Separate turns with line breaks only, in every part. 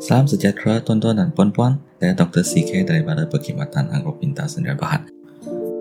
Salam sejahtera tuan-tuan dan puan-puan. Saya Dr. CK daripada Perkhidmatan Agropinta Sendirian Berhad.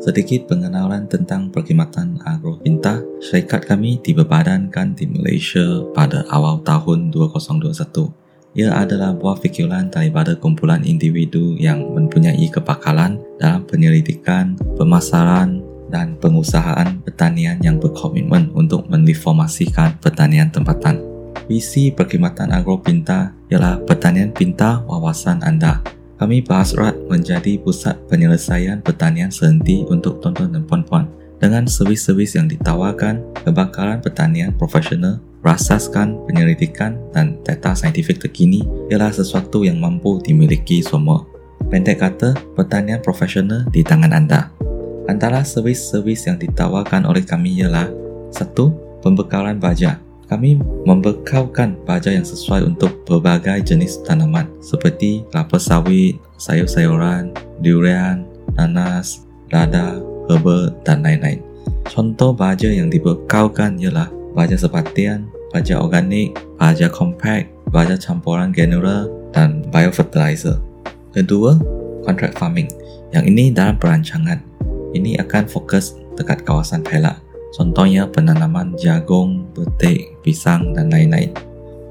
Sedikit pengenalan tentang Perkhidmatan Agropinta. Syarikat kami diberbadankan di Malaysia pada awal tahun 2021. Ia adalah buah fikiran daripada kumpulan individu yang mempunyai kepakalan dalam penyelidikan, pemasaran dan pengusahaan pertanian yang berkomitmen untuk menreformasikan pertanian tempatan. Visi Perkhidmatan Agro Pintar ialah pertanian pintar wawasan anda. Kami berhasrat menjadi pusat penyelesaian pertanian sehenti untuk tuan-tuan dan puan-puan. Dengan servis-servis yang ditawarkan, kebakaran pertanian profesional, berasaskan penyelidikan dan data saintifik terkini ialah sesuatu yang mampu dimiliki semua. Pendek kata, pertanian profesional di tangan anda. Antara servis-servis yang ditawarkan oleh kami ialah satu, Pembekalan baja kami membekalkan baja yang sesuai untuk berbagai jenis tanaman seperti kelapa sawit, sayur-sayuran, durian, nanas, lada, herba dan lain-lain. Contoh baja yang dibekalkan ialah baja sepatian, baja organik, baja compact, baja campuran general dan biofertilizer. Kedua, contract farming. Yang ini dalam perancangan. Ini akan fokus dekat kawasan Perak Contohnya penanaman jagung, betik, pisang dan lain-lain.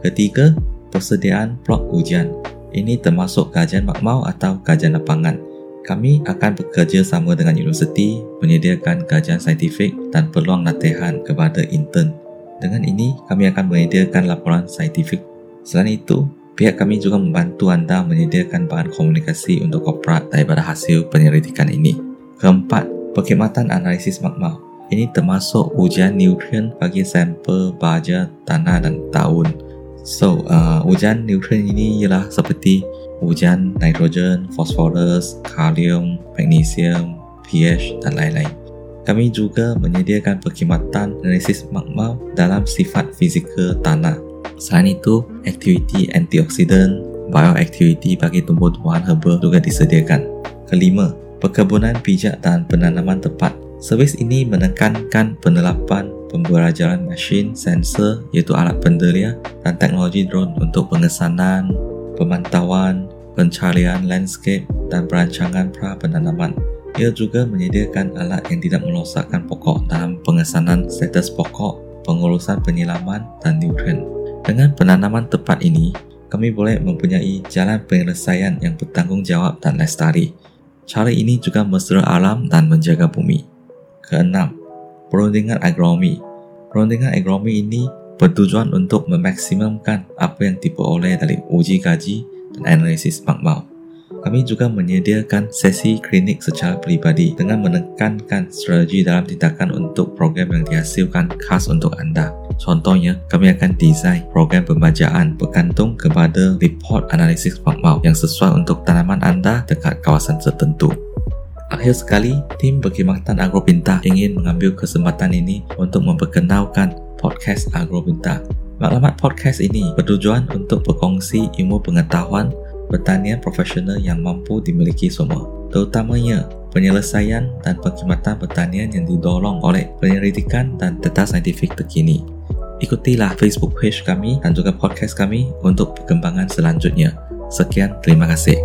Ketiga, persediaan blok ujian. Ini termasuk kajian makmau atau kajian lapangan. Kami akan bekerja sama dengan universiti menyediakan kajian saintifik dan peluang latihan kepada intern. Dengan ini, kami akan menyediakan laporan saintifik. Selain itu, pihak kami juga membantu anda menyediakan bahan komunikasi untuk korporat daripada hasil penyelidikan ini. Keempat, perkhidmatan analisis makmau. Ini termasuk ujian nutrien bagi sampel baja, tanah dan daun. So, uh, ujian nutrien ini ialah seperti ujian nitrogen, fosforus, kalium, magnesium, pH dan lain-lain. Kami juga menyediakan perkhidmatan analisis magma dalam sifat fizikal tanah. Selain itu, aktiviti antioksidan, bioaktiviti bagi tumbuh-tumbuhan herba juga disediakan. Kelima, perkebunan pijak dan penanaman tepat Servis ini menekankan penerapan pembelajaran mesin sensor iaitu alat pendelia dan teknologi drone untuk pengesanan, pemantauan, pencarian landscape dan perancangan pra penanaman. Ia juga menyediakan alat yang tidak merosakkan pokok dalam pengesanan status pokok, pengurusan penyelaman dan nutrien. Dengan penanaman tepat ini, kami boleh mempunyai jalan penyelesaian yang bertanggungjawab dan lestari. Cara ini juga mesra alam dan menjaga bumi. Keenam, perundingan agronomi. Perundingan agronomi ini bertujuan untuk memaksimumkan apa yang diperoleh dari uji kaji dan analisis magma. Kami juga menyediakan sesi klinik secara pribadi dengan menekankan strategi dalam tindakan untuk program yang dihasilkan khas untuk anda. Contohnya, kami akan desain program pembajaan bergantung kepada report analisis magma yang sesuai untuk tanaman anda dekat kawasan tertentu. Akhir sekali, tim Perkhidmatan Agropinta ingin mengambil kesempatan ini untuk memperkenalkan podcast Agropinta. Maklumat podcast ini bertujuan untuk berkongsi ilmu pengetahuan pertanian profesional yang mampu dimiliki semua, terutamanya penyelesaian dan perkhidmatan pertanian yang didorong oleh penyelidikan dan data saintifik terkini. Ikutilah Facebook page kami dan juga podcast kami untuk perkembangan selanjutnya. Sekian, terima kasih.